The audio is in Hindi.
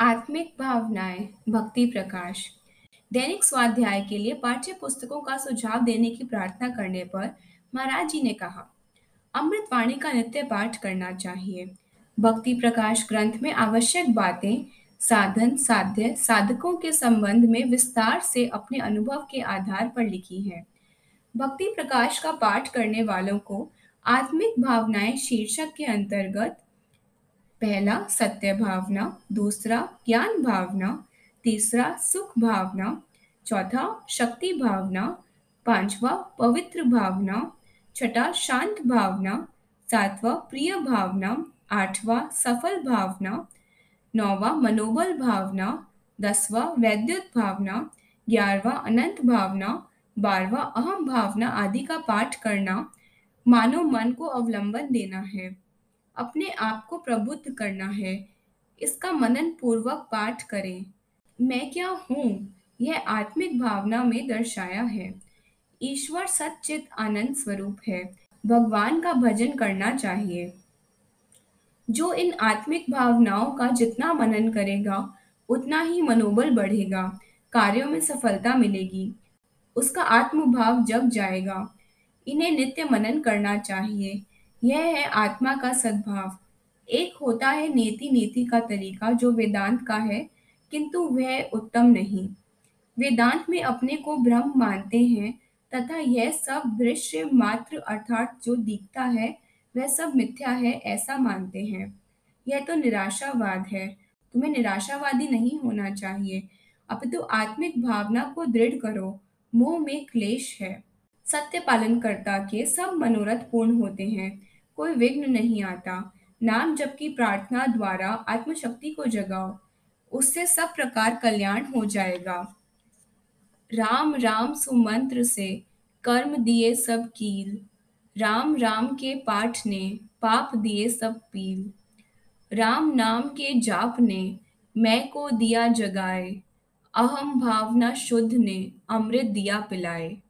आत्मिक भावनाएँ, भक्ति प्रकाश। दैनिक स्वाध्याय के लिए पाठ्य पुस्तकों का सुझाव देने की प्रार्थना करने पर महाराज जी ने कहा, अमृतवाणी का नित्य पाठ करना चाहिए। भक्ति प्रकाश ग्रंथ में आवश्यक बातें, साधन, साध्य, साधकों के संबंध में विस्तार से अपने अनुभव के आधार पर लिखी है। भक्ति प्रकाश का पाठ करने वालों को आत्मिक भावनाएँ शीर्षक के अंतर्गत पहला सत्य भावना, दूसरा ज्ञान भावना, तीसरा सुख भावना, चौथा शक्ति भावना, पांचवा पवित्र भावना, छठा शांत भावना, सातवा प्रिय भावना, आठवा सफल भावना, नौवा मनोबल भावना, दसवा वैद्युत भावना, ग्यारहवा अनंत भावना, बारहवा अहम भावना आदि का पाठ करना मानो मन को अवलंबन देना है। अपने आप को प्रबुद्ध करना है। इसका मनन पूर्वक पाठ करें। मैं क्या हूँ? यह आत्मिक भावना में दर्शाया है। ईश्वर सच्चित आनंद स्वरूप है। भगवान का भजन करना चाहिए। जो इन आत्मिक भावनाओं का जितना मनन करेगा, उतना ही मनोबल बढ़ेगा, कार्यों में सफलता मिलेगी। उसका आत्मभाव जग जाएगा। इन्हें नित्य मनन करना चाहिए। यह है आत्मा का सद्भाव। एक होता है नेति नीति का तरीका, जो वेदांत का है, किंतु वह उत्तम नहीं। वेदांत में अपने को ब्रह्म मानते हैं, तथा यह सब दृश्य मात्र अर्थात जो दिखता है, वह सब मिथ्या है, ऐसा मानते हैं। यह तो निराशावाद है। तुम्हें निराशावादी नहीं होना चाहिए। अपितु तो आत्मिक भावना को दृढ़ करो। मोह में क्लेश है। सत्य पालन करता के सब मनोरथ पूर्ण होते हैं। कोई विघ्न नहीं आता। नाम जप की प्रार्थना द्वारा आत्मशक्ति को जगाओ। उससे सब प्रकार कल्याण हो जाएगा। राम राम सुमंत्र से कर्म दिए सब कील। राम राम के पाठ ने पाप दिए सब पील। राम, नाम के जाप ने मैं को दिया जगाए। अहम भावना शुद्ध ने अमृत दिया पिलाए।